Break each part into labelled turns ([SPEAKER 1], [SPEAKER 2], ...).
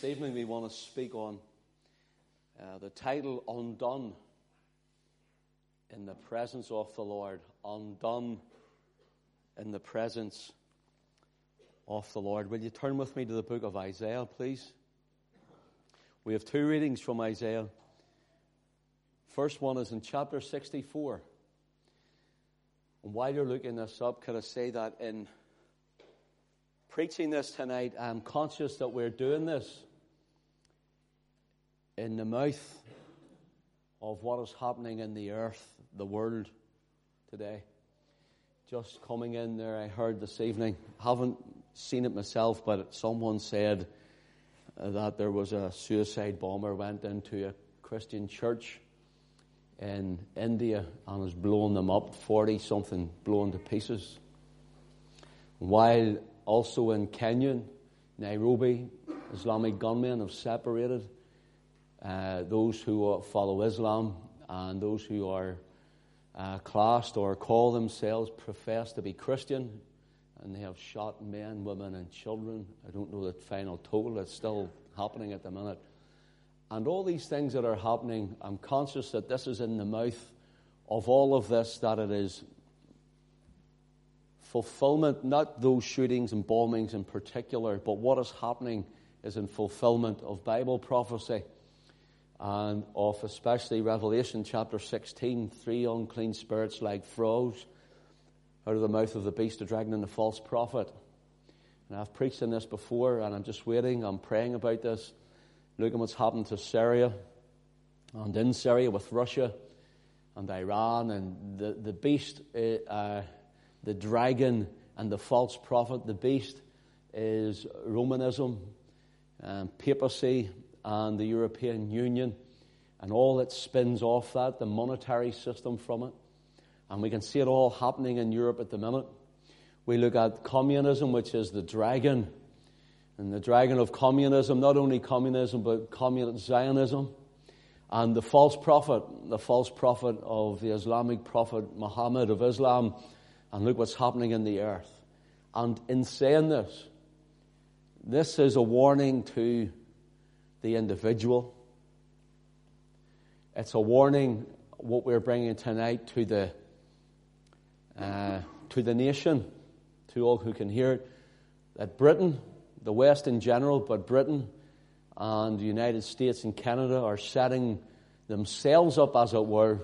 [SPEAKER 1] This evening we want to speak on uh, the title Undone in the Presence of the Lord. Undone in the Presence of the Lord. Will you turn with me to the book of Isaiah, please? We have two readings from Isaiah. First one is in chapter 64. And while you're looking this up, can I say that in preaching this tonight, I'm conscious that we're doing this in the mouth of what is happening in the earth, the world today. Just coming in there, I heard this evening, haven't seen it myself, but someone said that there was a suicide bomber went into a Christian church in India and was blowing them up, 40 something blown to pieces. While also in Kenya, Nairobi, Islamic gunmen have separated uh, those who follow Islam and those who are uh, classed or call themselves profess to be Christian, and they have shot men, women, and children. I don't know the final total, it's still happening at the minute. And all these things that are happening, I'm conscious that this is in the mouth of all of this, that it is fulfillment, not those shootings and bombings in particular, but what is happening is in fulfillment of Bible prophecy and of especially Revelation chapter 16, three unclean spirits like frogs out of the mouth of the beast, the dragon, and the false prophet. And I've preached on this before, and I'm just waiting. I'm praying about this. Look at what's happened to Syria, and in Syria with Russia and Iran, and the, the beast, uh, uh the dragon, and the false prophet. The beast is Romanism, and papacy, and the European Union and all that spins off that, the monetary system from it. And we can see it all happening in Europe at the minute. We look at communism, which is the dragon, and the dragon of communism, not only communism, but communist Zionism. And the false prophet, the false prophet of the Islamic prophet Muhammad of Islam. And look what's happening in the earth. And in saying this, this is a warning to the individual. It's a warning, what we're bringing tonight, to the, uh, to the nation, to all who can hear it, that Britain, the West in general, but Britain and the United States and Canada are setting themselves up, as it were,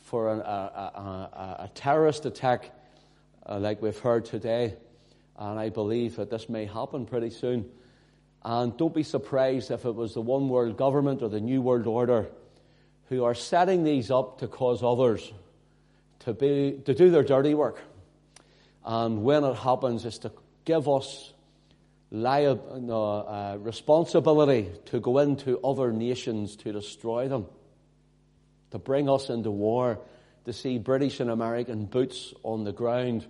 [SPEAKER 1] for an, a, a, a, terrorist attack uh, like we've heard today. And I believe that this may happen pretty soon. And don't be surprised if it was the one world government or the new world order who are setting these up to cause others to, be, to do their dirty work. And when it happens, is to give us liab- no, uh, responsibility to go into other nations to destroy them, to bring us into war, to see British and American boots on the ground,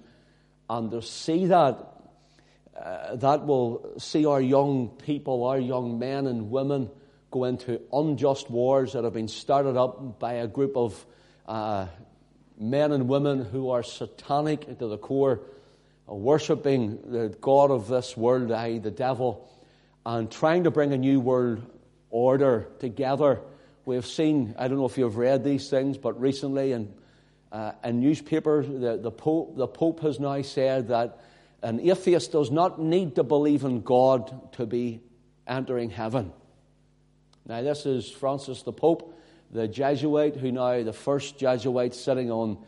[SPEAKER 1] and to see that uh, that will see our young people, our young men and women, go into unjust wars that have been started up by a group of uh, men and women who are satanic to the core, uh, worshipping the God of this world, i.e., the devil, and trying to bring a new world order together. We have seen, I don't know if you've read these things, but recently in, uh, in newspapers, the, the, Pope, the Pope has now said that an atheist does not need to believe in God to be entering heaven. Now, this is Francis the Pope, the Jesuit, who now the first Jesuit sitting on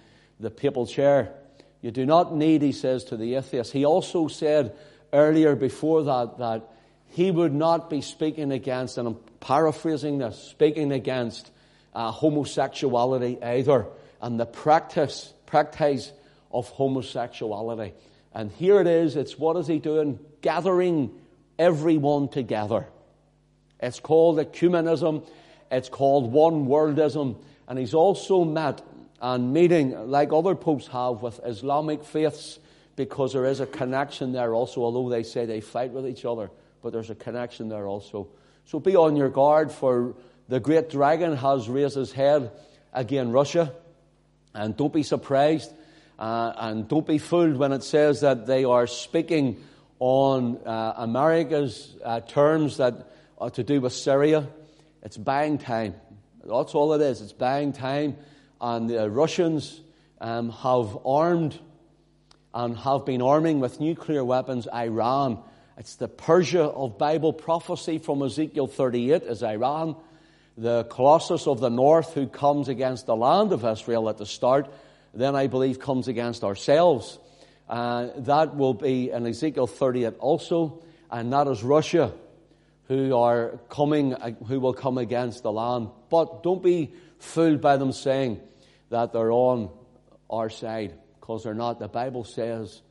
[SPEAKER 1] the papal chair. You do not need, he says to the atheist. He also said earlier before that that he would not be speaking against, and I'm paraphrasing this, speaking against uh, homosexuality either, and the practice, practice of homosexuality. And here it is. It's what is he doing? Gathering everyone together. It's called ecumenism. It's called one worldism. And he's also met and meeting, like other popes have, with Islamic faiths because there is a connection there also, although they say they fight with each other, but there's a connection there also. So be on your guard, for the great dragon has raised his head again, Russia. And don't be surprised uh, and don't be fooled when it says that they are speaking on uh, America's uh, terms, that uh, to do with Syria. It's buying time. That's all it is. It's buying time. And the Russians um, have armed and have been arming with nuclear weapons Iran. It's the Persia of Bible prophecy from Ezekiel 38 is Iran. The Colossus of the north who comes against the land of Israel at the start, then I believe comes against ourselves. Uh, that will be in Ezekiel 38 also, and that is Russia who are coming, uh, who will come against the land. But don't be fooled by them saying that they're on our side, because they're not. The Bible says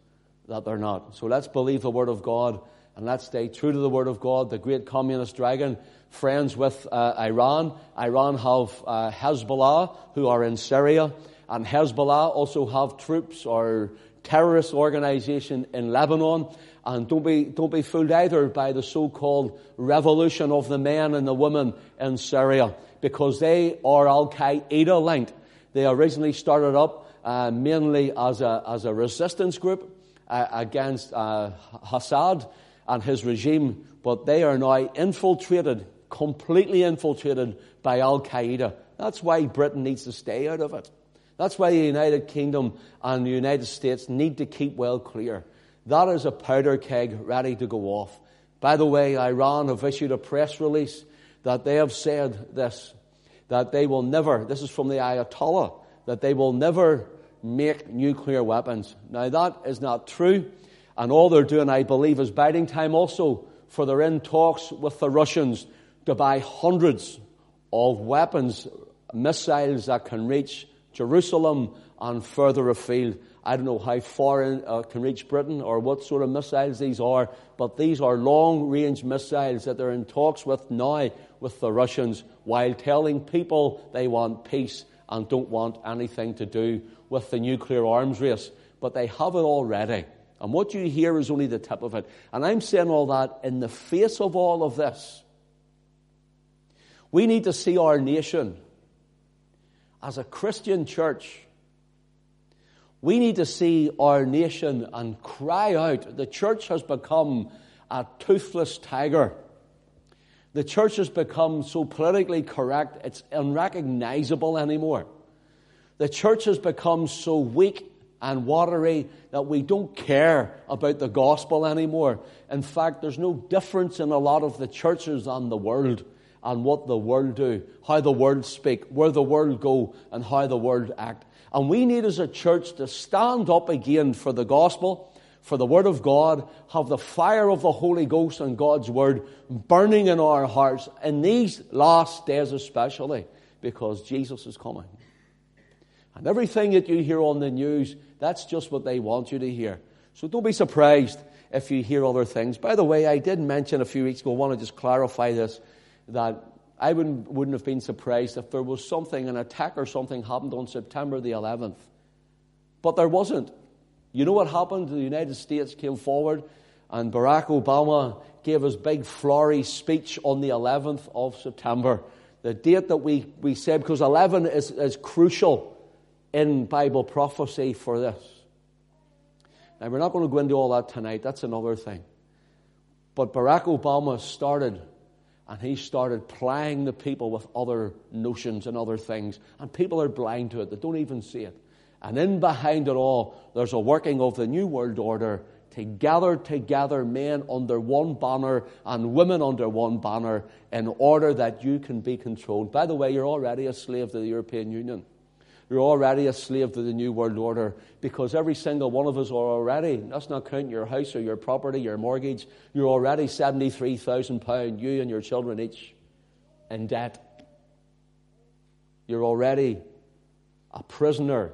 [SPEAKER 1] that they're not. So let's believe the Word of God and let's stay true to the Word of God. The great communist dragon, friends with uh, Iran. Iran have uh, Hezbollah, who are in Syria, and Hezbollah also have troops or terrorist organization in Lebanon. And don't be, don't be fooled either by the so-called revolution of the men and the women in Syria, because they are Al-Qaeda linked. They originally started up uh, mainly as a, as a resistance group uh, against uh, Assad and his regime, but they are now infiltrated, completely infiltrated by Al-Qaeda. That's why Britain needs to stay out of it. That's why the United Kingdom and the United States need to keep well clear. That is a powder keg ready to go off. By the way, Iran have issued a press release that they have said this, that they will never, this is from the Ayatollah, that they will never make nuclear weapons. Now that is not true. And all they're doing, I believe, is biding time also for they're in talks with the Russians to buy hundreds of weapons, missiles that can reach Jerusalem and further afield. I don't know how far in, uh, can reach Britain or what sort of missiles these are, but these are long range missiles that they're in talks with now with the Russians while telling people they want peace and don't want anything to do with the nuclear arms race. But they have it already. And what you hear is only the tip of it. And I'm saying all that in the face of all of this. We need to see our nation as a Christian church, we need to see our nation and cry out. The church has become a toothless tiger. The church has become so politically correct, it's unrecognizable anymore. The church has become so weak and watery that we don't care about the gospel anymore. In fact, there's no difference in a lot of the churches and the world and what the world do, how the world speak, where the world go, and how the world act. And we need as a church to stand up again for the gospel, for the word of God, have the fire of the Holy Ghost and God's word burning in our hearts in these last days especially, because Jesus is coming. And everything that you hear on the news, that's just what they want you to hear. So don't be surprised if you hear other things. By the way, I did mention a few weeks ago, I want to just clarify this that I wouldn't, wouldn't have been surprised if there was something, an attack or something happened on September the 11th. But there wasn't. You know what happened? The United States came forward and Barack Obama gave his big flowery speech on the 11th of September. The date that we, we said, because 11 is, is crucial in Bible prophecy for this. Now, we're not going to go into all that tonight. That's another thing. But Barack Obama started and he started plying the people with other notions and other things. And people are blind to it, they don't even see it. And in behind it all, there's a working of the New World Order to gather together men under one banner and women under one banner in order that you can be controlled. By the way, you're already a slave to the European Union. You're already a slave to the New World Order because every single one of us are already, that's not counting your house or your property, your mortgage, you're already £73,000, you and your children each, in debt. You're already a prisoner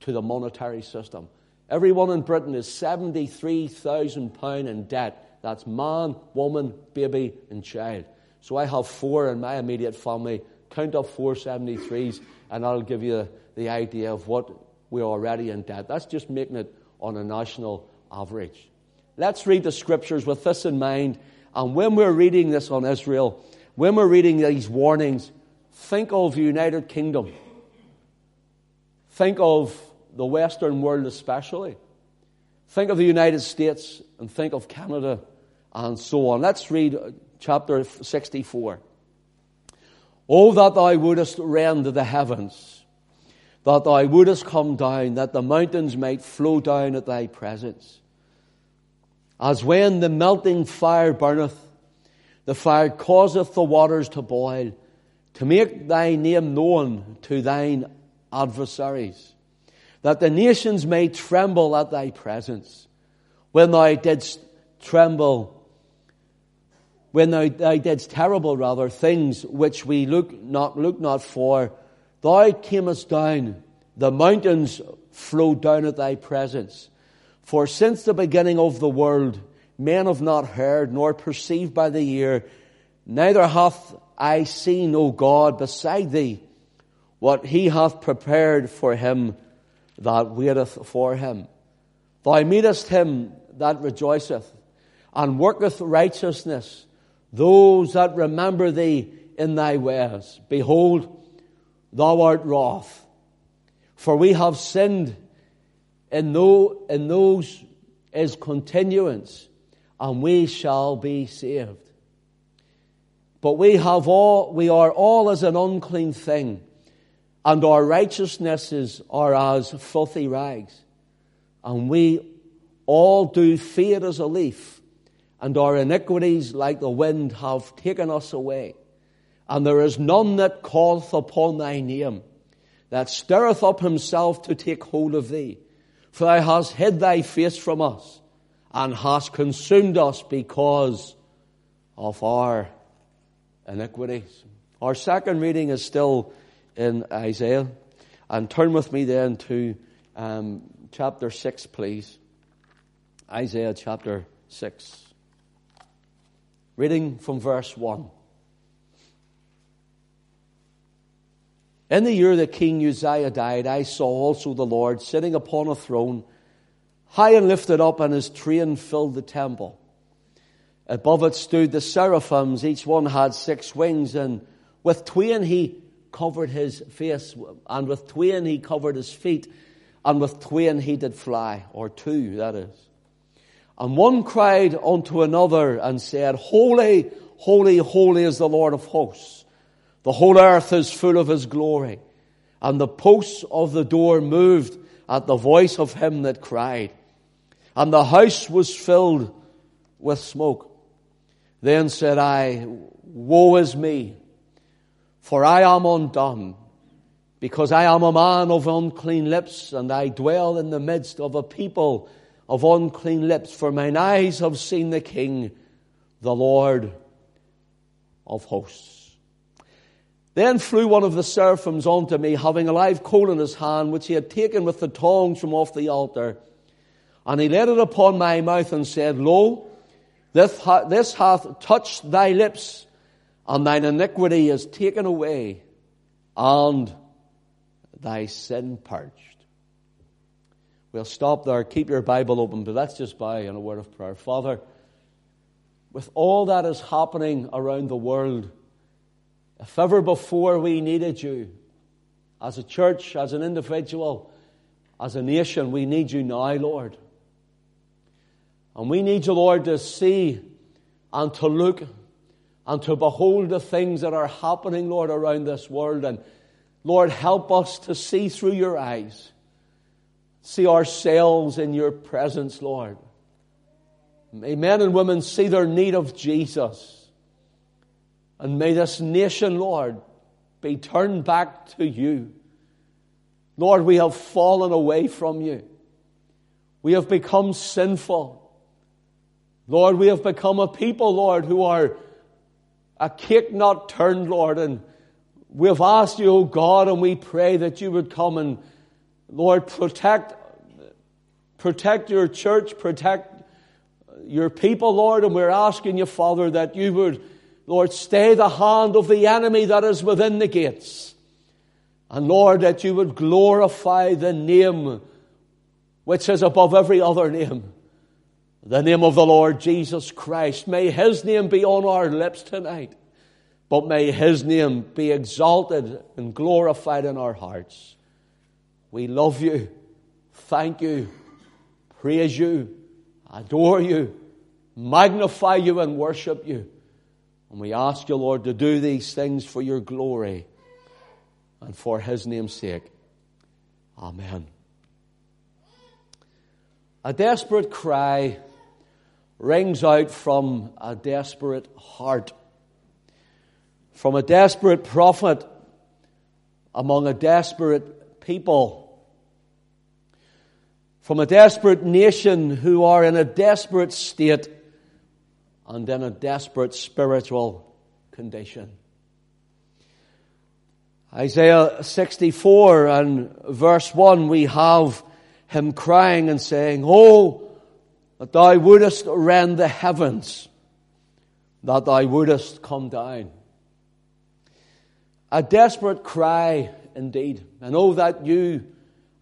[SPEAKER 1] to the monetary system. Everyone in Britain is £73,000 in debt. That's man, woman, baby, and child. So I have four in my immediate family. Count up four 73s, and I'll give you the idea of what we're already in debt. That's just making it on a national average. Let's read the scriptures with this in mind. And when we're reading this on Israel, when we're reading these warnings, think of the United Kingdom. Think of the Western world especially. Think of the United States and think of Canada and so on. Let's read uh, chapter 64. Oh, that thou wouldest rend the heavens, that thou wouldest come down, that the mountains might flow down at thy presence. As when the melting fire burneth, the fire causeth the waters to boil, to make thy name known to thine adversaries, that the nations may tremble at thy presence. When thou didst tremble, when thou, thou didst terrible rather things which we look not look not for, thou camest down, the mountains flowed down at thy presence. For since the beginning of the world, men have not heard nor perceived by the ear, neither hath I seen, O God, beside thee, what he hath prepared for him that waiteth for him. Thou meetest him that rejoiceth, and worketh righteousness, those that remember thee in thy ways. Behold, thou art wroth, for we have sinned in, no, in those is continuance, and we shall be saved. But we have all, we are all as an unclean thing, and our righteousnesses are as filthy rags. And we all do fade as a leaf, and our iniquities like the wind have taken us away. And there is none that calleth upon thy name, that stirreth up himself to take hold of thee. For thou hast hid thy face from us, and hast consumed us because of our iniquities. Our second reading is still in Isaiah. And turn with me then to um, chapter 6, please. Isaiah chapter 6. Reading from verse 1. In the year that King Uzziah died, I saw also the Lord sitting upon a throne, high and lifted up, and his train filled the temple. Above it stood the seraphims, each one had six wings, and with twain he covered his face, and with twain he covered his feet, and with twain he did fly, or two, that is. And one cried unto another and said, Holy, holy, holy is the Lord of hosts. The whole earth is full of his glory. And the posts of the door moved at the voice of him that cried. And the house was filled with smoke. Then said I, Woe is me, for I am undone, because I am a man of unclean lips, and I dwell in the midst of a people of unclean lips, for mine eyes have seen the King, the Lord of hosts. Then flew one of the seraphims unto me, having a live coal in his hand, which he had taken with the tongs from off the altar. And he laid it upon my mouth and said, Lo, this, this hath touched thy lips, and thine iniquity is taken away, and thy sin purged. We'll stop there. Keep your Bible open, but let's just bow in a word of prayer. Father, with all that is happening around the world, if ever before we needed you, as a church, as an individual, as a nation, we need you now, Lord. And we need you, Lord, to see and to look and to behold the things that are happening, Lord, around this world. And Lord, help us to see through your eyes, see ourselves in your presence, Lord. May men and women see their need of Jesus. And may this nation, Lord, be turned back to you. Lord, we have fallen away from you. We have become sinful. Lord, we have become a people, Lord, who are a cake not turned, Lord, and we have asked you, O God, and we pray that you would come and, Lord, protect, protect your church, protect your people, Lord, and we're asking you, Father, that you would, Lord, stay the hand of the enemy that is within the gates. And Lord, that you would glorify the name which is above every other name the name of the Lord Jesus Christ. May His name be on our lips tonight, but may His name be exalted and glorified in our hearts. We love you, thank you, praise you, adore you, magnify you, and worship you. And we ask you, Lord, to do these things for your glory and for his name's sake. Amen. A desperate cry rings out from a desperate heart, from a desperate prophet among a desperate people, from a desperate nation who are in a desperate state and in a desperate spiritual condition. Isaiah 64 and verse 1, we have him crying and saying, Oh, that thou wouldest rend the heavens, that thou wouldest come down. A desperate cry indeed. And oh, that you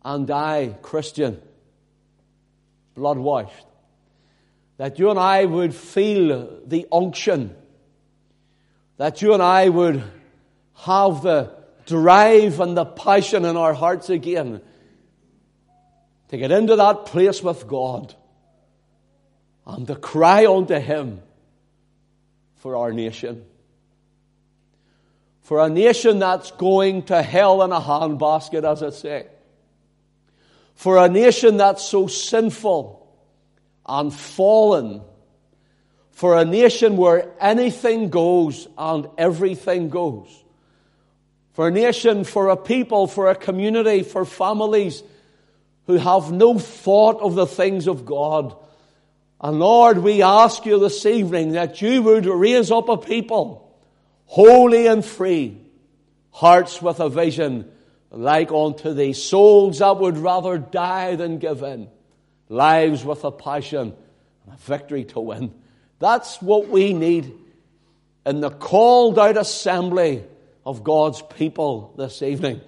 [SPEAKER 1] and I, Christian, blood washed, that you and I would feel the unction, that you and I would have the drive and the passion in our hearts again to get into that place with God and to cry unto Him for our nation. For a nation that's going to hell in a handbasket, as I say. For a nation that's so sinful and fallen. For a nation where anything goes and everything goes for a nation, for a people, for a community, for families who have no thought of the things of God. And Lord, we ask you this evening that you would raise up a people, holy and free, hearts with a vision like unto thee, souls that would rather die than give in, lives with a passion and a victory to win. That's what we need in the called out assembly of God's people this evening.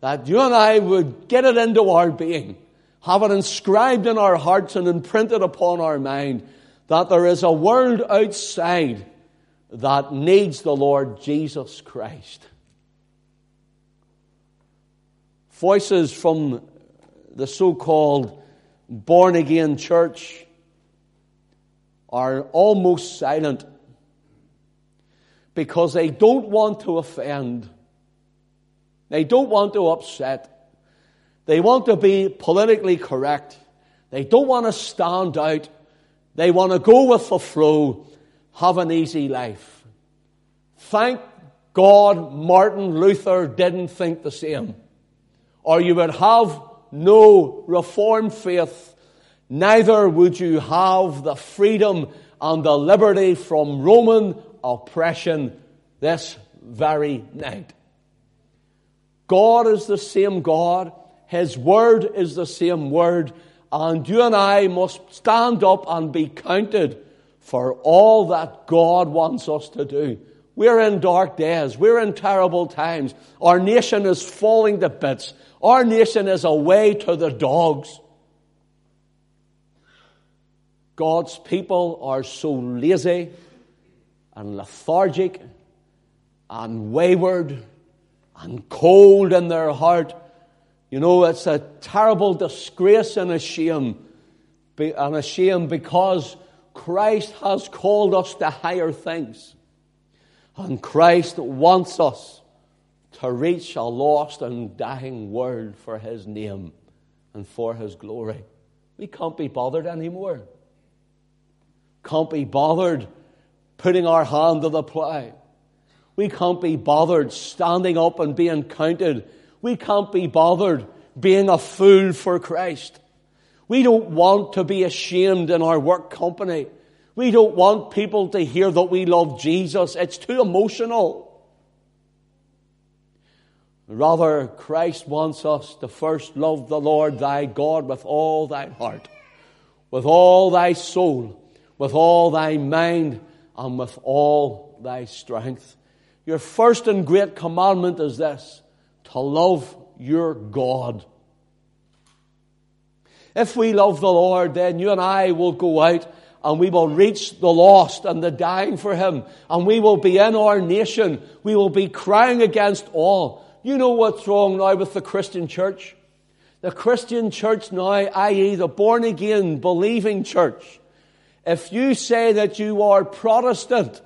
[SPEAKER 1] That you and I would get it into our being, have it inscribed in our hearts and imprinted upon our mind that there is a world outside that needs the Lord Jesus Christ. Voices from the so called born again church are almost silent because they don't want to offend. They don't want to upset. They want to be politically correct. They don't want to stand out. They want to go with the flow, have an easy life. Thank God Martin Luther didn't think the same. Or you would have no reformed faith, neither would you have the freedom and the liberty from Roman oppression this very night. God is the same God. His word is the same word. And you and I must stand up and be counted for all that God wants us to do. We're in dark days. We're in terrible times. Our nation is falling to bits. Our nation is away to the dogs. God's people are so lazy and lethargic and wayward and cold in their heart. You know, it's a terrible disgrace and a shame. And a shame because Christ has called us to higher things. And Christ wants us to reach a lost and dying world for His name and for His glory. We can't be bothered anymore. Can't be bothered putting our hand to the plow. We can't be bothered standing up and being counted. We can't be bothered being a fool for Christ. We don't want to be ashamed in our work company. We don't want people to hear that we love Jesus. It's too emotional. Rather, Christ wants us to first love the Lord thy God with all thy heart, with all thy soul, with all thy mind, and with all thy strength. Your first and great commandment is this to love your God. If we love the Lord, then you and I will go out and we will reach the lost and the dying for Him. And we will be in our nation. We will be crying against all. You know what's wrong now with the Christian church? The Christian church now, i.e., the born again, believing church, if you say that you are Protestant,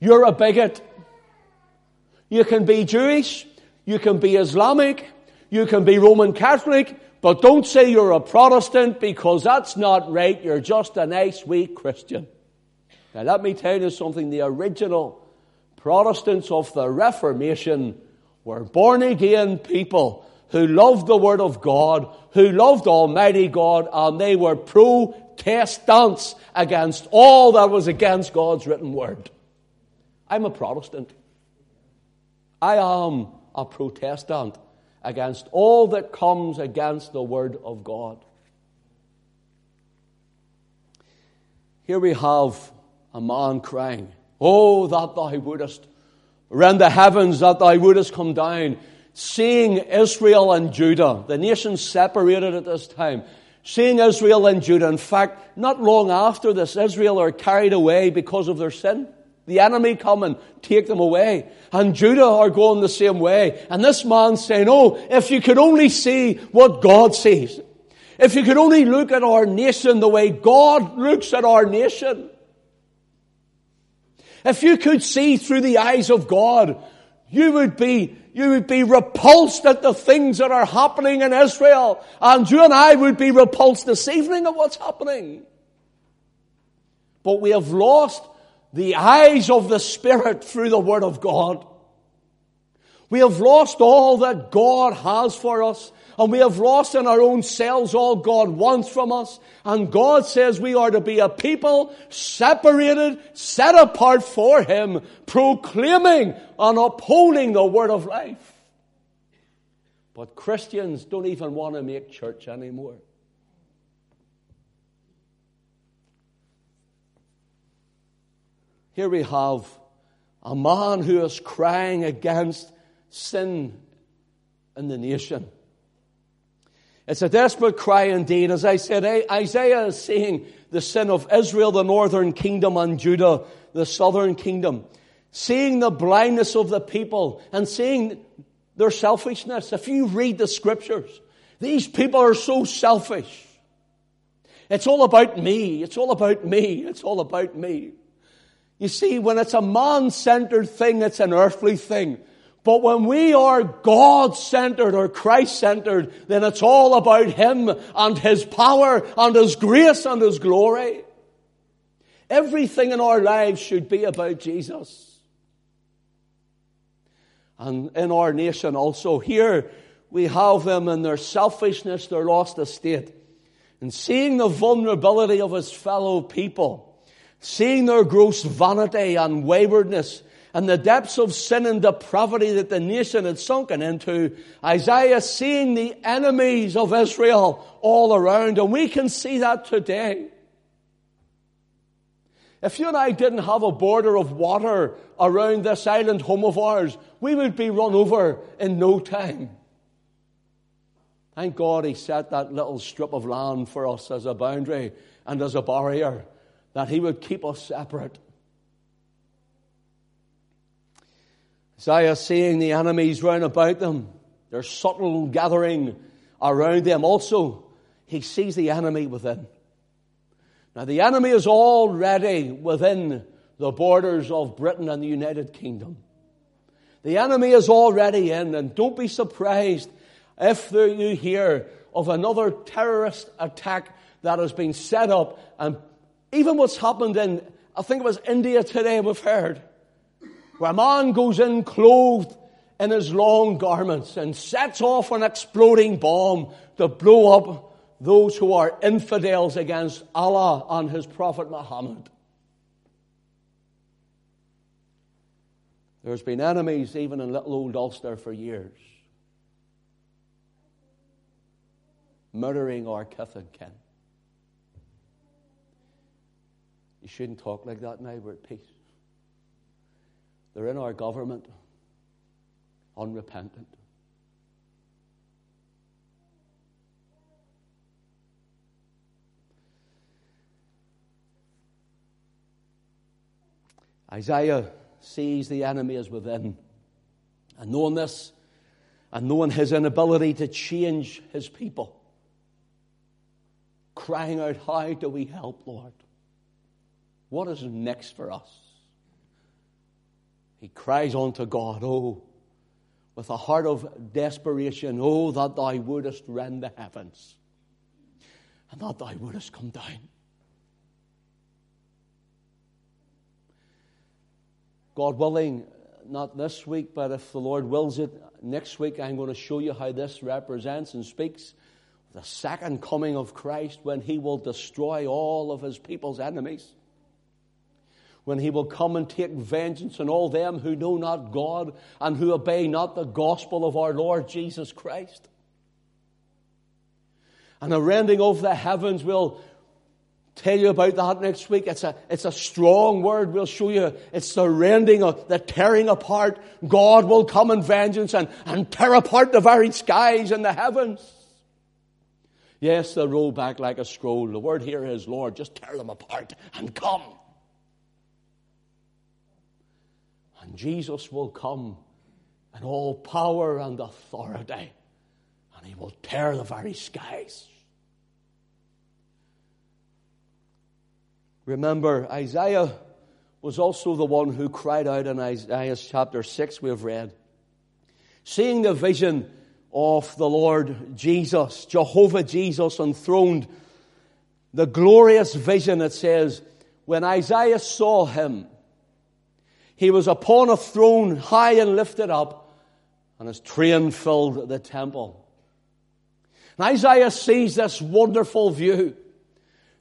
[SPEAKER 1] You're a bigot. You can be Jewish, you can be Islamic, you can be Roman Catholic, but don't say you're a Protestant because that's not right. You're just a nice, weak Christian. Now, let me tell you something. The original Protestants of the Reformation were born again people who loved the Word of God, who loved Almighty God, and they were protestants against all that was against God's written Word. I'm a Protestant. I am a Protestant against all that comes against the Word of God. Here we have a man crying, Oh, that thou wouldest rend the heavens, that thou wouldest come down seeing Israel and Judah, the nations separated at this time, seeing Israel and Judah. In fact, not long after this, Israel are carried away because of their sin. The enemy come and take them away. And Judah are going the same way. And this man saying, Oh, if you could only see what God sees. If you could only look at our nation the way God looks at our nation. If you could see through the eyes of God, you would be you would be repulsed at the things that are happening in Israel. And you and I would be repulsed this evening at what's happening. But we have lost the eyes of the Spirit through the Word of God. We have lost all that God has for us. And we have lost in our own selves all God wants from us. And God says we are to be a people separated, set apart for Him, proclaiming and upholding the word of life. But Christians don't even want to make church anymore. Here we have a man who is crying against sin in the nation. It's a desperate cry indeed. As I said, Isaiah is seeing the sin of Israel, the northern kingdom, and Judah, the southern kingdom. Seeing the blindness of the people and seeing their selfishness. If you read the scriptures, these people are so selfish. It's all about me. It's all about me. It's all about me. You see, when it's a man-centered thing, it's an earthly thing. But when we are God centered or Christ centered, then it's all about Him and His power and His grace and His glory. Everything in our lives should be about Jesus. And in our nation also, here we have them in their selfishness, their lost estate. And seeing the vulnerability of his fellow people, seeing their gross vanity and waywardness, and the depths of sin and depravity that the nation had sunken into, Isaiah seeing the enemies of Israel all around, and we can see that today. If you and I didn't have a border of water around this island home of ours, we would be run over in no time. Thank God he set that little strip of land for us as a boundary and as a barrier, that he would keep us separate. Isaiah seeing the enemies round about them, their subtle gathering around them. Also, he sees the enemy within. Now, the enemy is already within the borders of Britain and the United Kingdom. The enemy is already in, and don't be surprised if you hear of another terrorist attack that has been set up, and even what's happened in, I think it was India today, we've heard where a man goes in clothed in his long garments and sets off an exploding bomb to blow up those who are infidels against Allah and his Prophet Muhammad. There's been enemies even in little old Ulster for years, murdering our kith and kin. You shouldn't talk like that now, we're at peace. They're in our government, unrepentant. Isaiah sees the enemy as within. And knowing this, and knowing his inability to change his people, crying out, How do we help, Lord? What is next for us? He cries unto God, Oh, with a heart of desperation, Oh, that thou wouldest rend the heavens, and that thou wouldest come down. God willing, not this week, but if the Lord wills it, next week I'm going to show you how this represents and speaks the second coming of Christ when he will destroy all of his people's enemies. When he will come and take vengeance on all them who know not God and who obey not the gospel of our Lord Jesus Christ. And the rending of the heavens will tell you about that next week. It's a, it's a strong word. We'll show you it's the rending, of, the tearing apart. God will come in vengeance and, and tear apart the very skies and the heavens. Yes, they'll roll back like a scroll. The word here is, Lord, just tear them apart and come. And Jesus will come in all power and authority, and he will tear the very skies. Remember, Isaiah was also the one who cried out in Isaiah chapter 6, we have read. Seeing the vision of the Lord Jesus, Jehovah Jesus enthroned, the glorious vision, it says, when Isaiah saw him, he was upon a throne high and lifted up, and his train filled the temple. And Isaiah sees this wonderful view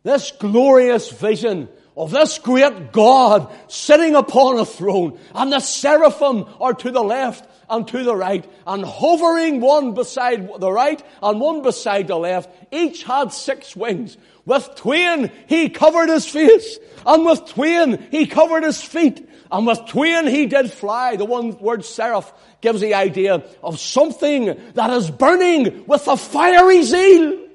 [SPEAKER 1] this glorious vision of this great God sitting upon a throne, and the seraphim are to the left and to the right, and hovering one beside the right and one beside the left. Each had six wings. With twain he covered his face, and with twain he covered his feet, and with twain he did fly. The one word seraph gives the idea of something that is burning with a fiery zeal.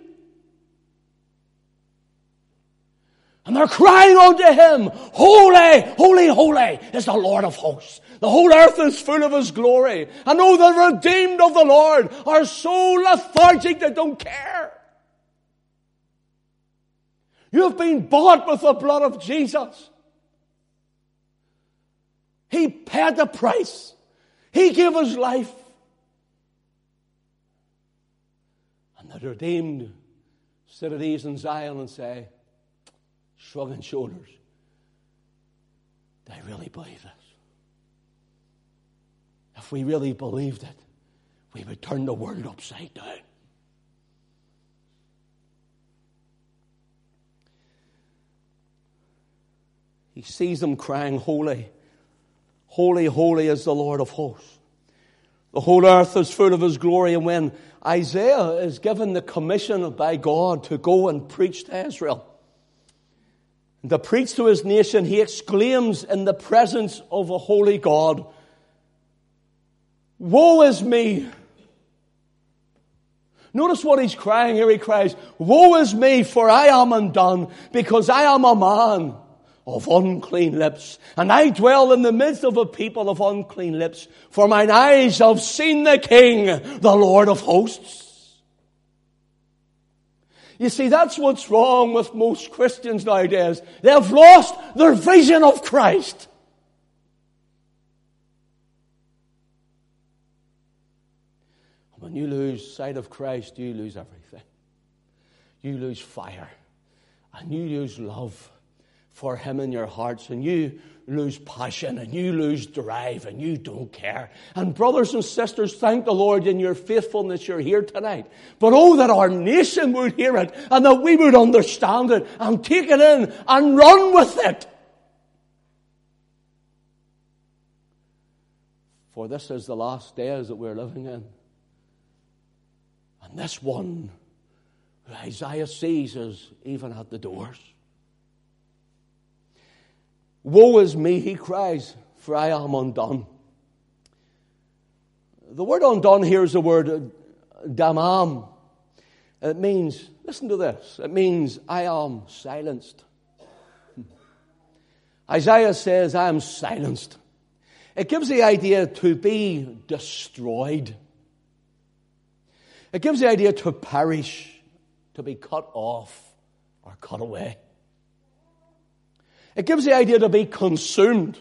[SPEAKER 1] And they're crying unto him, Holy, holy, holy is the Lord of hosts. The whole earth is full of his glory. And oh, the redeemed of the Lord are so lethargic they don't care. You've been bought with the blood of Jesus. He paid the price. He gave his life. And the redeemed sit at ease in Zion and say, shrugging shoulders. they really believe this? If we really believed it, we would turn the world upside down. He sees them crying, Holy, holy, holy is the Lord of hosts. The whole earth is full of his glory. And when Isaiah is given the commission by God to go and preach to Israel, to preach to his nation, he exclaims in the presence of a holy God, Woe is me! Notice what he's crying here. He cries, Woe is me, for I am undone, because I am a man of unclean lips, and I dwell in the midst of a people of unclean lips, for mine eyes have seen the King, the Lord of hosts. You see, that's what's wrong with most Christians nowadays. They've lost their vision of Christ. When you lose sight of Christ, you lose everything. You lose fire. And you lose love for Him in your hearts. And you lose passion and you lose drive and you don't care. And brothers and sisters, thank the Lord in your faithfulness you're here tonight. But oh, that our nation would hear it and that we would understand it and take it in and run with it. For this is the last days that we're living in. And this one Isaiah sees is even at the doors. Woe is me, he cries, for I am undone. The word undone here is the word uh, damam. It means, listen to this, it means I am silenced. Isaiah says, I am silenced. It gives the idea to be destroyed. It gives the idea to perish, to be cut off or cut away. It gives the idea to be consumed.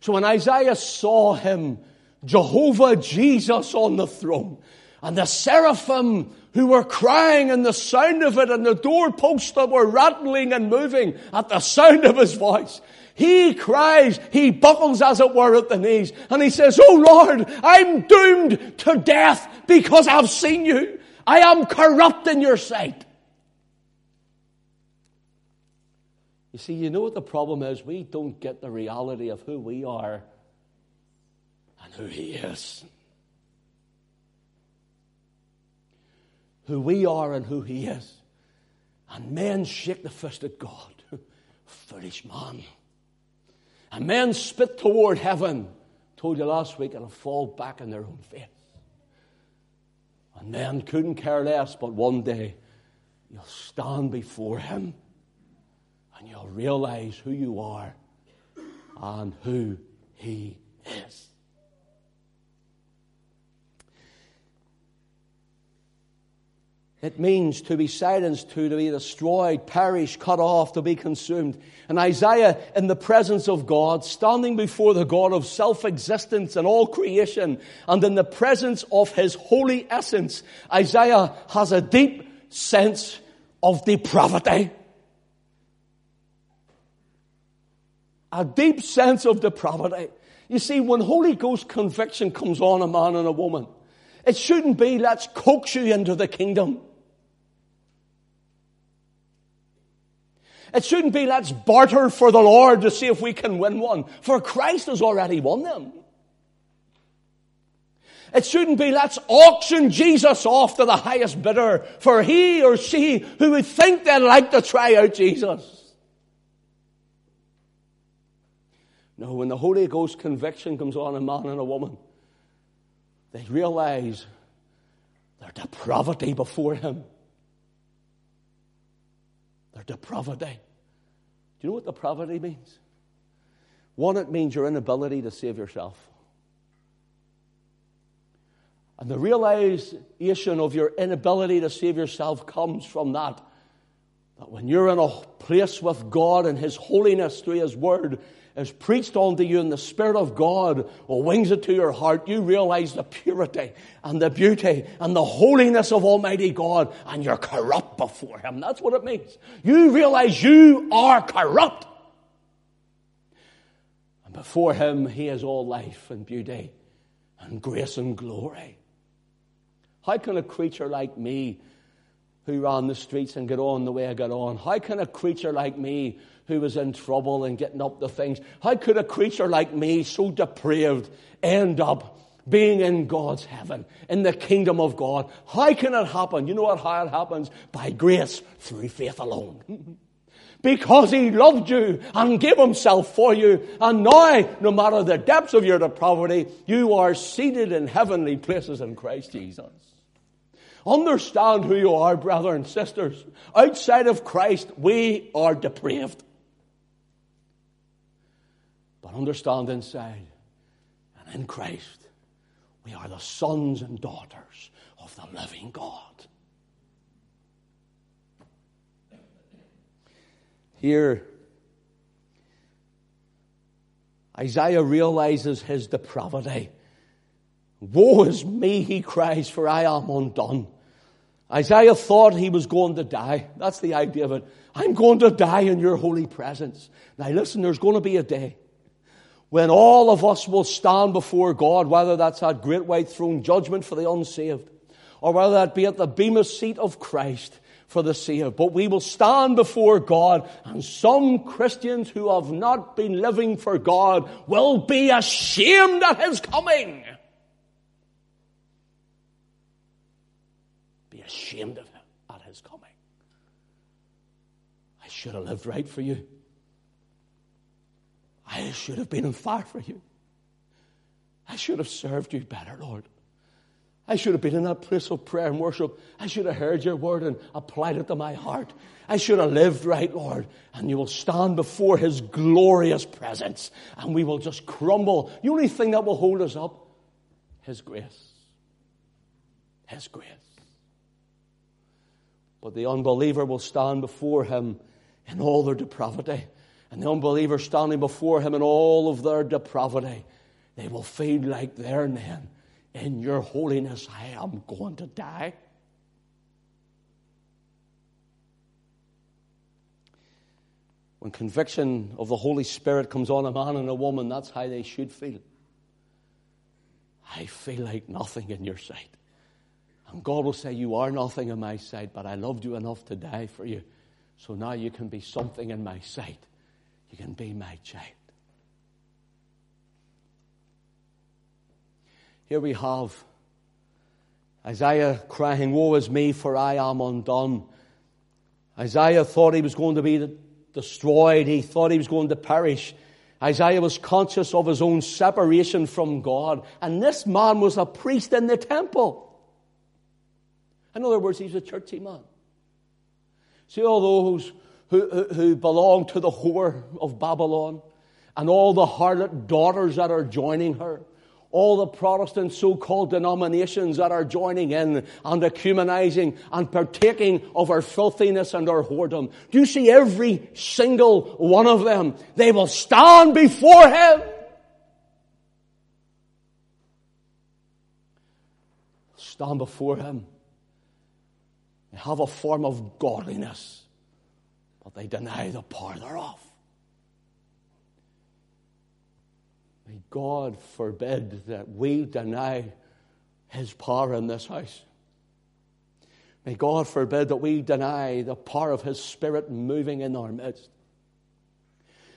[SPEAKER 1] So when Isaiah saw him, Jehovah Jesus on the throne, and the seraphim who were crying and the sound of it and the doorposts that were rattling and moving at the sound of his voice. He cries, he buckles as it were at the knees, and he says, Oh Lord, I'm doomed to death because I've seen you. I am corrupt in your sight. You see, you know what the problem is? We don't get the reality of who we are and who He is. Who we are and who He is. And men shake the fist at God. Foolish man. And men spit toward heaven. Told you last week it'll fall back in their own face. And men couldn't care less, but one day you'll stand before Him and you'll realize who you are and who He is. It means to be silenced, to, to be destroyed, perish, cut off, to be consumed. And Isaiah, in the presence of God, standing before the God of self existence and all creation, and in the presence of his holy essence, Isaiah has a deep sense of depravity. A deep sense of depravity. You see, when Holy Ghost conviction comes on a man and a woman, it shouldn't be, let's coax you into the kingdom. It shouldn't be let's barter for the Lord to see if we can win one, for Christ has already won them. It shouldn't be let's auction Jesus off to the highest bidder for he or she who would think they'd like to try out Jesus. No, when the Holy Ghost conviction comes on a man and a woman, they realize their depravity before Him. Their depravity. Do you know what depravity means? One, it means your inability to save yourself. And the realization of your inability to save yourself comes from that. That when you're in a place with God and His holiness through His Word, is preached unto you and the Spirit of God or wings it to your heart, you realize the purity and the beauty and the holiness of Almighty God and you're corrupt before Him. That's what it means. You realize you are corrupt. And before Him, He is all life and beauty and grace and glory. How can a creature like me who ran the streets and got on the way I got on, how can a creature like me who was in trouble and getting up to things. How could a creature like me, so depraved, end up being in God's heaven, in the kingdom of God? How can it happen? You know what, how it happens? By grace through faith alone. because he loved you and gave himself for you. And now, no matter the depths of your depravity, you are seated in heavenly places in Christ Jesus. Understand who you are, brother and sisters. Outside of Christ, we are depraved but understand inside and in Christ, we are the sons and daughters of the living God. Here, Isaiah realizes his depravity. Woe is me, he cries, for I am undone. Isaiah thought he was going to die. That's the idea of it. I'm going to die in your holy presence. Now listen, there's going to be a day when all of us will stand before God, whether that's at great white throne judgment for the unsaved, or whether that be at the bema seat of Christ for the saved. But we will stand before God, and some Christians who have not been living for God will be ashamed at His coming. Be ashamed of Him at His coming. I should have lived right for you. I should have been on fire for you. I should have served you better, Lord. I should have been in that place of prayer and worship. I should have heard your word and applied it to my heart. I should have lived right, Lord. And you will stand before his glorious presence and we will just crumble. The only thing that will hold us up, his grace. His grace. But the unbeliever will stand before him in all their depravity And the unbeliever standing before him in all of their depravity, they will feel like their men. In your holiness, I am going to die. When conviction of the Holy Spirit comes on a man and a woman, that's how they should feel. I feel like nothing in your sight. And God will say, You are nothing in my sight, but I loved you enough to die for you. So now you can be something in my sight. You can be my child. Here we have Isaiah crying, Woe is me, for I am undone. Isaiah thought he was going to be destroyed. He thought he was going to perish. Isaiah was conscious of his own separation from God. And this man was a priest in the temple. In other words, he's a churchy man. See all those who, who, belong to the whore of Babylon and all the harlot daughters that are joining her all the Protestant so called denominations that are joining in and ecumenizing and partaking of our filthiness and our whoredom. Do you see every single one of them? They will stand before Him. Stand before Him. They have a form of godliness, but they deny the power thereof. May God forbid that we deny His power in this house. May God forbid that we deny the power of His Spirit moving in our midst.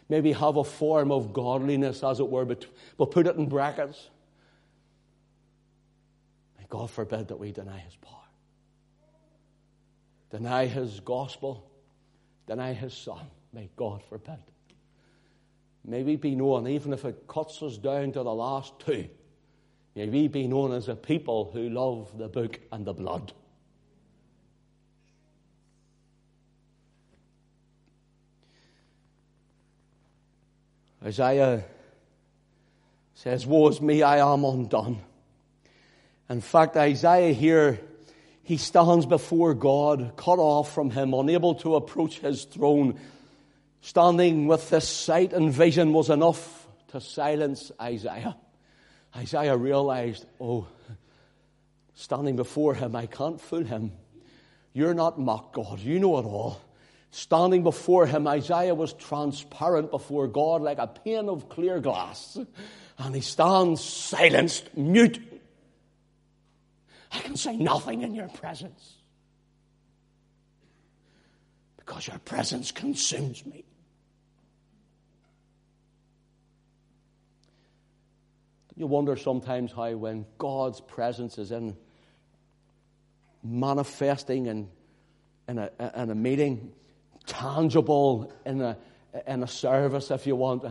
[SPEAKER 1] May we have a form of godliness, as it were, but we'll put it in brackets. May God forbid that we deny His power, deny His gospel, deny His Son. May God forbid. May we be known, even if it cuts us down to the last two, may we be known as a people who love the book and the blood. Isaiah says, Woe is me, I am undone. In fact, Isaiah here, he stands before God, cut off from him, unable to approach his throne Standing with this sight and vision was enough to silence Isaiah. Isaiah realized, oh, standing before him, I can't fool him. You're not mock God. You know it all. Standing before him, Isaiah was transparent before God like a pane of clear glass. And he stands silenced, mute. I can say nothing in your presence because your presence consumes me. You wonder sometimes how, when God's presence is in manifesting in, in, a, in a meeting, tangible in a, in a service, if you want,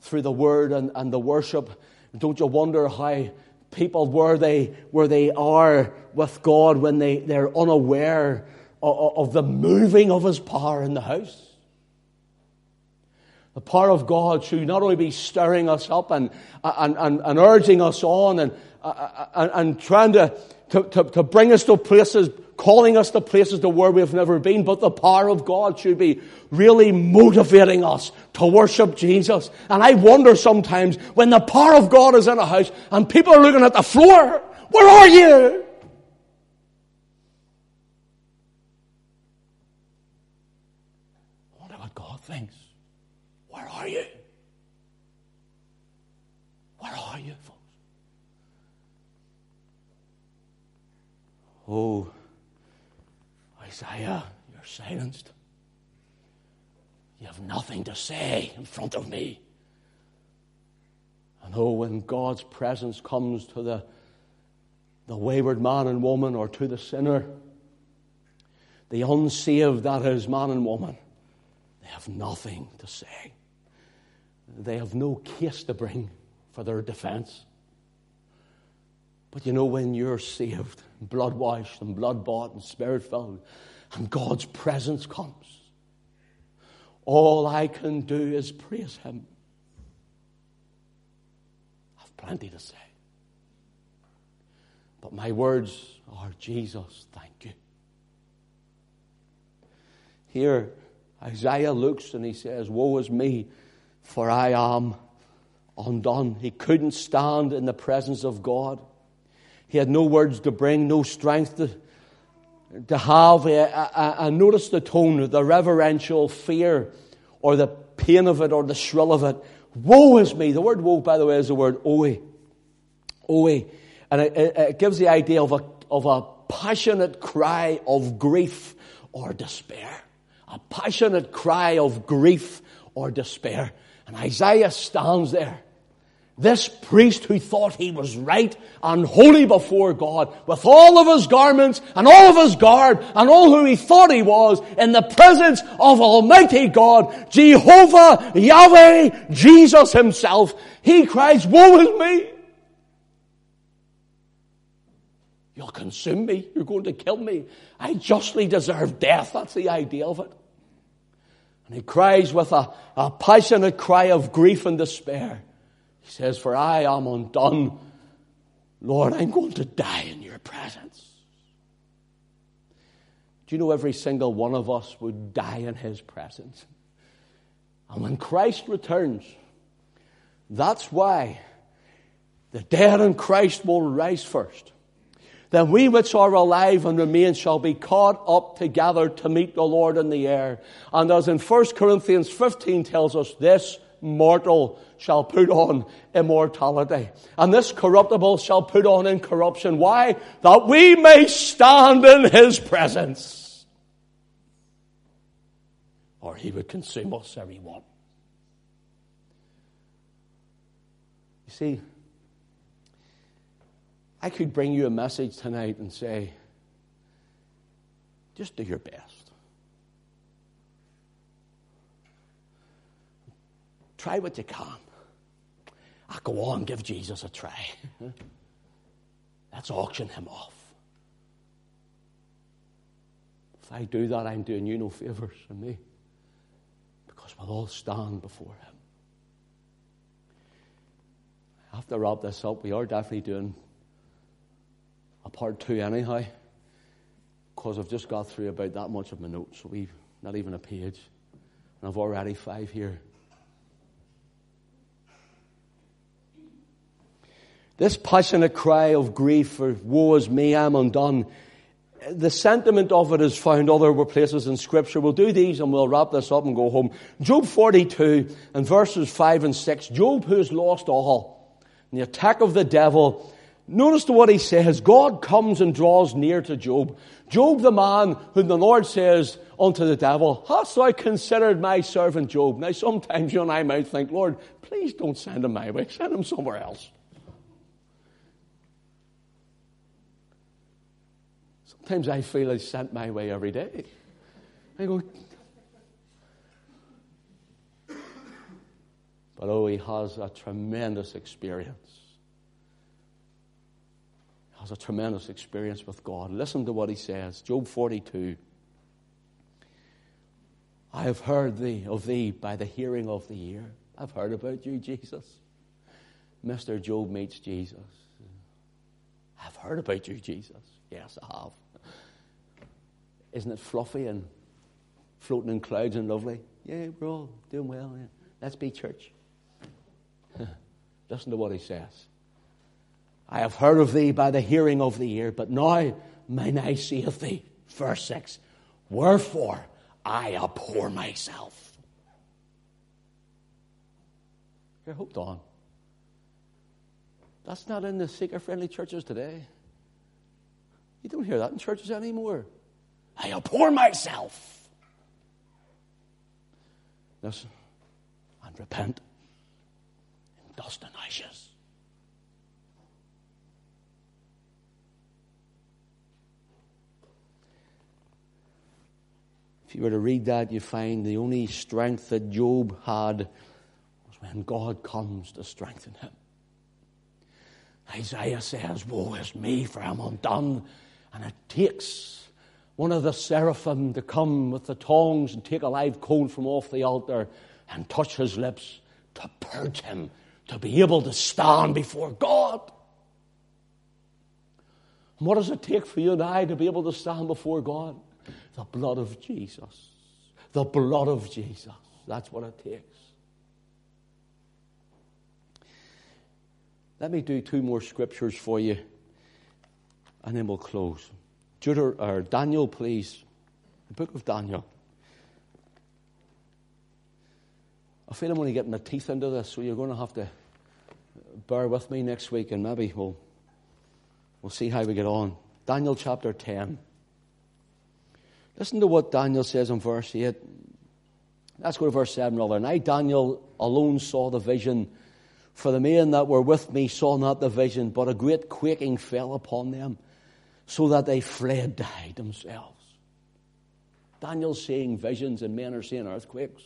[SPEAKER 1] through the word and, and the worship, don't you wonder how people, where they, where they are with God, when they, they're unaware of, of the moving of His power in the house? The power of God should not only be stirring us up and, and, and, and urging us on and, and, and trying to, to, to, to, bring us to places, calling us to places to where we've never been, but the power of God should be really motivating us to worship Jesus. And I wonder sometimes when the power of God is in a house and people are looking at the floor, where are you? I wonder what God thinks. Where are you? Where are you, folks? Oh, Isaiah, you're silenced. You have nothing to say in front of me. And oh, when God's presence comes to the, the wayward man and woman or to the sinner, the unsaved, that is, man and woman, they have nothing to say they have no case to bring for their defense. But you know, when you're saved, blood washed and blood bought and spirit filled, and God's presence comes, all I can do is praise Him. I've plenty to say. But my words are Jesus, thank you. Here, Isaiah looks and he says, Woe is me, for I am undone. He couldn't stand in the presence of God. He had no words to bring, no strength to, to have. I, notice the tone, the reverential fear, or the pain of it, or the shrill of it. Woe is me. The word woe, by the way, is the word oe. Oe. And it, it, it gives the idea of a, of a passionate cry of grief or despair. A passionate cry of grief or despair. And Isaiah stands there this priest who thought he was right and holy before God, with all of his garments and all of his garb and all who he thought he was, in the presence of Almighty God, Jehovah, Yahweh, Jesus himself, he cries, woe is me! You'll consume me. You're going to kill me. I justly deserve death. That's the idea of it. And he cries with a, a passionate cry of grief and despair. He says, For I am undone. Lord, I'm going to die in your presence. Do you know every single one of us would die in his presence? And when Christ returns, that's why the dead in Christ will rise first. Then we which are alive and remain shall be caught up together to meet the Lord in the air. And as in 1 Corinthians 15 tells us, this mortal shall put on immortality. And this corruptible shall put on incorruption. Why? That we may stand in his presence. Or he would consume us every one. You see, I could bring you a message tonight and say, just do your best. Try what you can. I go on, give Jesus a try. Let's auction him off. If I do that, I'm doing you no favors and me. Because we'll all stand before him. I have to wrap this up. We are definitely doing a part two anyhow. Because I've just got through about that much of my notes, we've not even a page. And I've already five here. This passionate cry of grief for woe is me, I'm undone. The sentiment of it is found other places in scripture. We'll do these and we'll wrap this up and go home. Job 42 and verses 5 and 6. Job who has lost all. the attack of the devil. Notice what he says. God comes and draws near to Job. Job the man whom the Lord says unto the devil, Hast thou considered my servant Job? Now sometimes you and I might think, Lord, please don't send him my way. Send him somewhere else. Sometimes I feel He's sent my way every day. I go, but oh, he has a tremendous experience. He has a tremendous experience with God. Listen to what he says, Job 42. I have heard thee of thee by the hearing of the ear. I've heard about you, Jesus. Mr. Job meets Jesus. I've heard about you, Jesus. Yes, I have. Isn't it fluffy and floating in clouds and lovely? Yeah, we're all doing well. Yeah. Let's be church. Listen to what he says. I have heard of thee by the hearing of the ear, but now mine eye seeth thee. Verse 6. Wherefore I abhor myself. Here, hold on. That's not in the seeker friendly churches today. You don't hear that in churches anymore. I abhor myself. Listen, and repent in dust and ashes. If you were to read that, you find the only strength that Job had was when God comes to strengthen him. Isaiah says, Woe is me, for I'm undone. And it takes one of the seraphim to come with the tongs and take a live coal from off the altar and touch his lips to purge him, to be able to stand before God. And what does it take for you and I to be able to stand before God? The blood of Jesus. The blood of Jesus. That's what it takes. Let me do two more scriptures for you, and then we'll close. Judah, or Daniel, please. The book of Daniel. I feel I'm only getting my teeth into this, so you're going to have to bear with me next week, and maybe we'll, we'll see how we get on. Daniel chapter 10. Listen to what Daniel says in verse 8. Let's go to verse 7 rather. And I, Daniel, alone saw the vision, for the men that were with me saw not the vision, but a great quaking fell upon them, so that they fled to hide themselves. Daniel's seeing visions, and men are seeing earthquakes.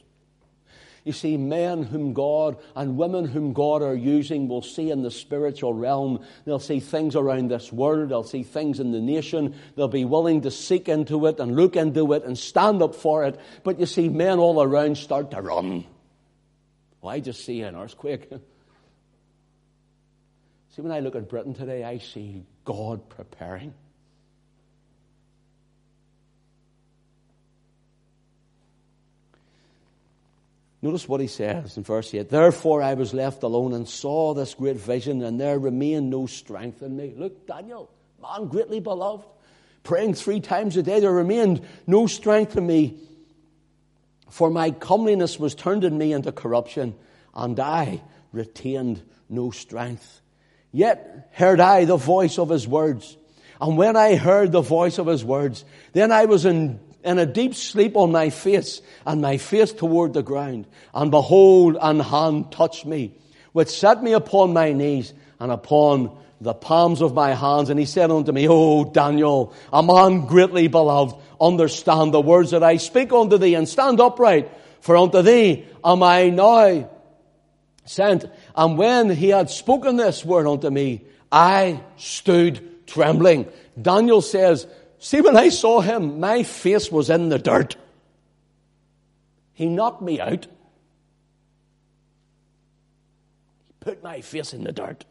[SPEAKER 1] You see, men whom God and women whom God are using will see in the spiritual realm. They'll see things around this world. They'll see things in the nation. They'll be willing to seek into it and look into it and stand up for it. But you see, men all around start to run. Well, I just see an earthquake. see, when I look at Britain today, I see God preparing. Notice what he says in verse 8. Therefore I was left alone and saw this great vision, and there remained no strength in me. Look, Daniel, man greatly beloved, praying three times a day, there remained no strength in me. For my comeliness was turned in me into corruption, and I retained no strength. Yet heard I the voice of his words. And when I heard the voice of his words, then I was in in a deep sleep on my face, and my face toward the ground. And behold, an hand touched me, which set me upon my knees and upon the palms of my hands. And he said unto me, O Daniel, a man greatly beloved, understand the words that I speak unto thee, and stand upright, for unto thee am I now sent. And when he had spoken this word unto me, I stood trembling. Daniel says, See, when I saw him, my face was in the dirt. He knocked me out. He put my face in the dirt.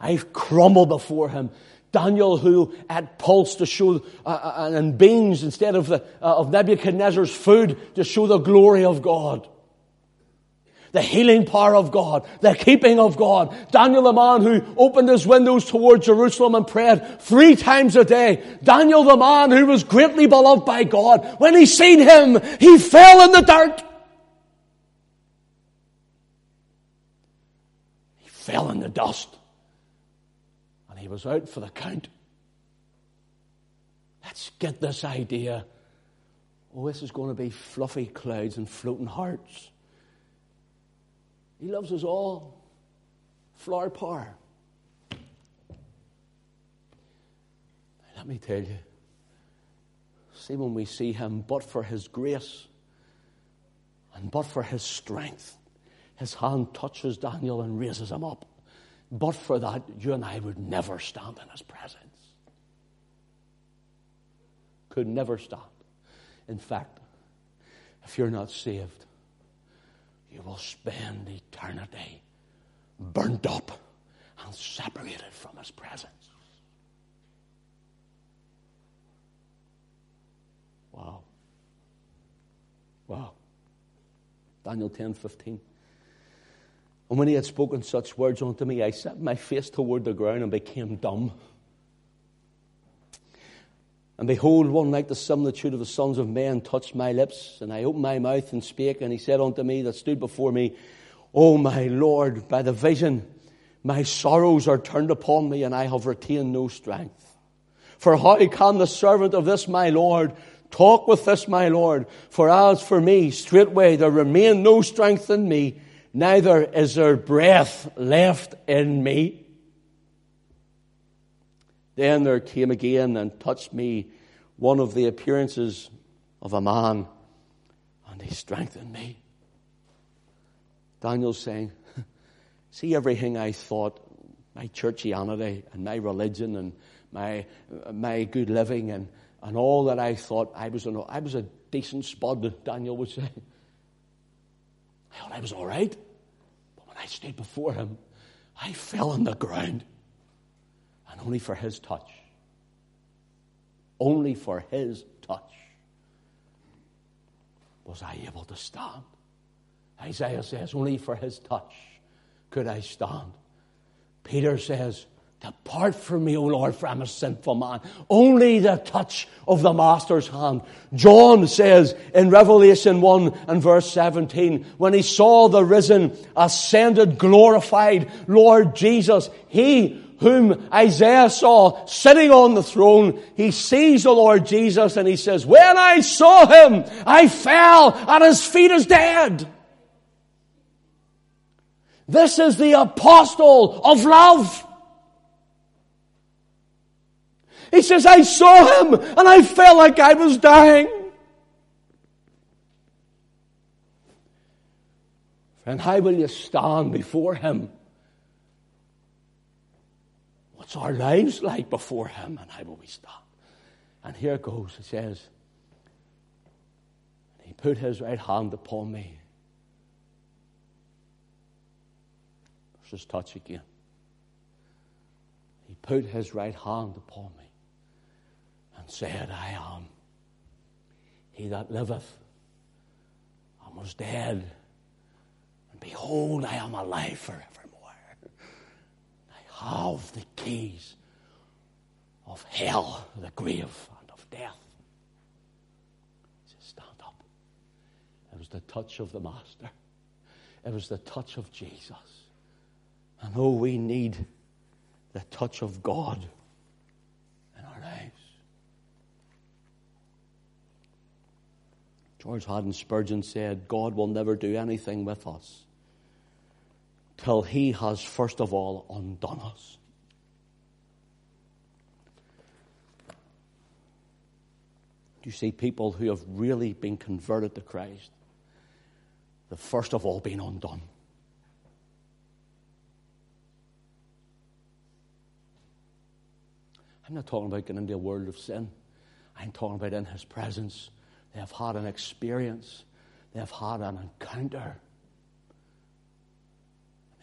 [SPEAKER 1] I crumbled before him. Daniel, who had pulse to show, uh, uh, and beans instead of, the, uh, of Nebuchadnezzar's food to show the glory of God the healing power of God, the keeping of God. Daniel, the man who opened his windows towards Jerusalem and prayed three times a day. Daniel, the man who was greatly beloved by God. When he seen him, he fell in the dirt. He fell in the dust. And he was out for the count. Let's get this idea. Oh, this is going to be fluffy clouds and floating hearts. He loves us all. Flower power. Let me tell you. See, when we see him, but for his grace and but for his strength, his hand touches Daniel and raises him up. But for that, you and I would never stand in his presence. Could never stand. In fact, if you're not saved, you will spend eternity burnt up and separated from his presence. Wow. Wow. Daniel 10 15. And when he had spoken such words unto me, I set my face toward the ground and became dumb. And behold, one like the similitude of the sons of men touched my lips, and I opened my mouth and spake, and he said unto me that stood before me, O my Lord, by the vision, my sorrows are turned upon me, and I have retained no strength. For how can the servant of this my Lord talk with this my Lord? For as for me, straightway there remain no strength in me, neither is there breath left in me. Then there came again and touched me one of the appearances of a man, and he strengthened me. Daniel's saying, See everything I thought, my churchianity and my religion and my, my good living and, and all that I thought I was, I was a decent spud, Daniel would say. I thought I was all right. But when I stood before him, I fell on the ground only for his touch. Only for his touch. was I able to stand. Isaiah says, Only for his touch could I stand. Peter says, Depart from me, O Lord, for I'm a sinful man. Only the touch of the Master's hand. John says in Revelation 1 and verse 17, when he saw the risen, ascended, glorified Lord Jesus, he whom Isaiah saw sitting on the throne, he sees the Lord Jesus and he says, when I saw him, I fell at his feet as dead. This is the apostle of love. He says, I saw him and I felt like I was dying. And how will you stand before him? Our lives like before him and how will we stand? And here goes. It says, He put his right hand upon me. There's his touch again. He put his right hand upon me and said, I am he that liveth and was dead. And behold, I am alive forevermore. Have the keys of hell, the grave, and of death. He said, Stand up. It was the touch of the Master. It was the touch of Jesus. And oh, we need the touch of God in our lives. George Haddon Spurgeon said, God will never do anything with us till he has first of all undone us. You see people who have really been converted to Christ? They've first of all been undone. I'm not talking about getting into a world of sin. I'm talking about in His presence they have had an experience. They have had an encounter.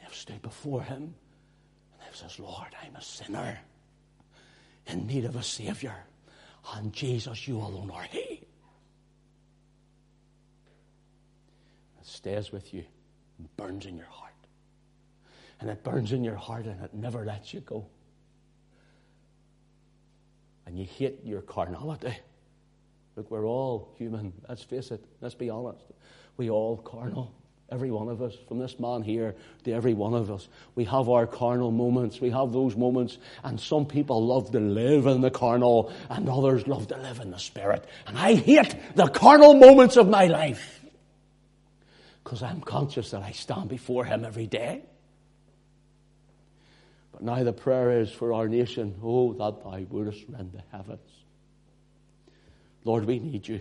[SPEAKER 1] Have stood before Him and they've said, Lord, I'm a sinner in need of a Savior. And Jesus, you alone are He. It stays with you and burns in your heart. And it burns in your heart and it never lets you go. And you hate your carnality. Look, we're all human. Let's face it. Let's be honest. We all carnal. Every one of us, from this man here to every one of us, we have our carnal moments. We have those moments, and some people love to live in the carnal, and others love to live in the spirit. And I hate the carnal moments of my life because I'm conscious that I stand before Him every day. But now the prayer is for our nation, oh, that Thou wouldest rend the heavens Lord, we need you.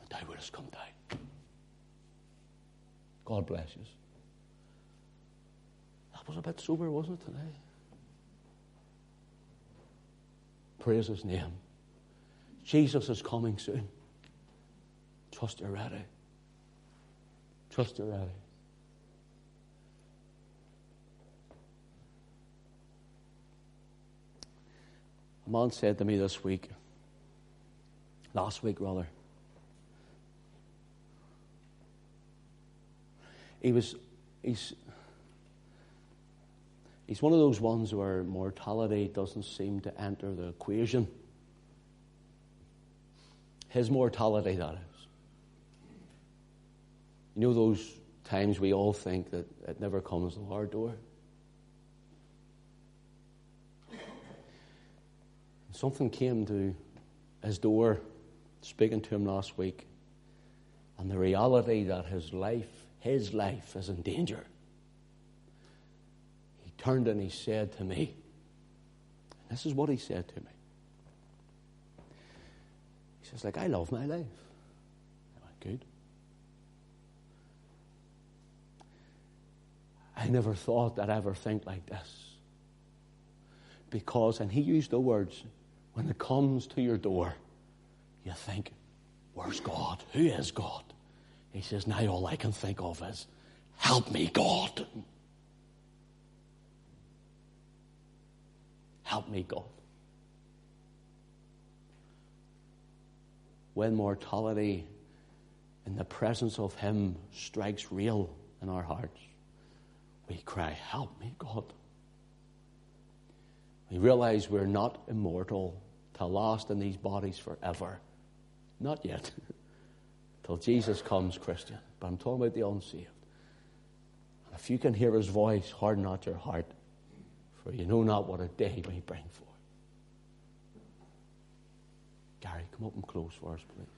[SPEAKER 1] And thou wouldst come down. God bless you. That was a bit sober, wasn't it, today? Praise his name. Jesus is coming soon. Trust you're ready. Trust you're ready. A man said to me this week, last week, rather. He was, he's, he's one of those ones where mortality doesn't seem to enter the equation. His mortality, that is. You know those times we all think that it never comes to our door? Something came to his door speaking to him last week, and the reality that his life, his life, is in danger. He turned and he said to me, and this is what he said to me. He says, like, I love my life. I went, good. I never thought that I'd ever think like this. Because, and he used the words, when it comes to your door, you think, where's God? Who is God? He says, now all I can think of is, help me, God. Help me, God. When mortality in the presence of Him strikes real in our hearts, we cry, Help me, God. We realize we're not immortal to last in these bodies forever. Not yet. Till Jesus comes, Christian. But I'm talking about the unsaved. And if you can hear his voice, harden not your heart, for you know not what a day may bring forth. Gary, come up and close for us, please.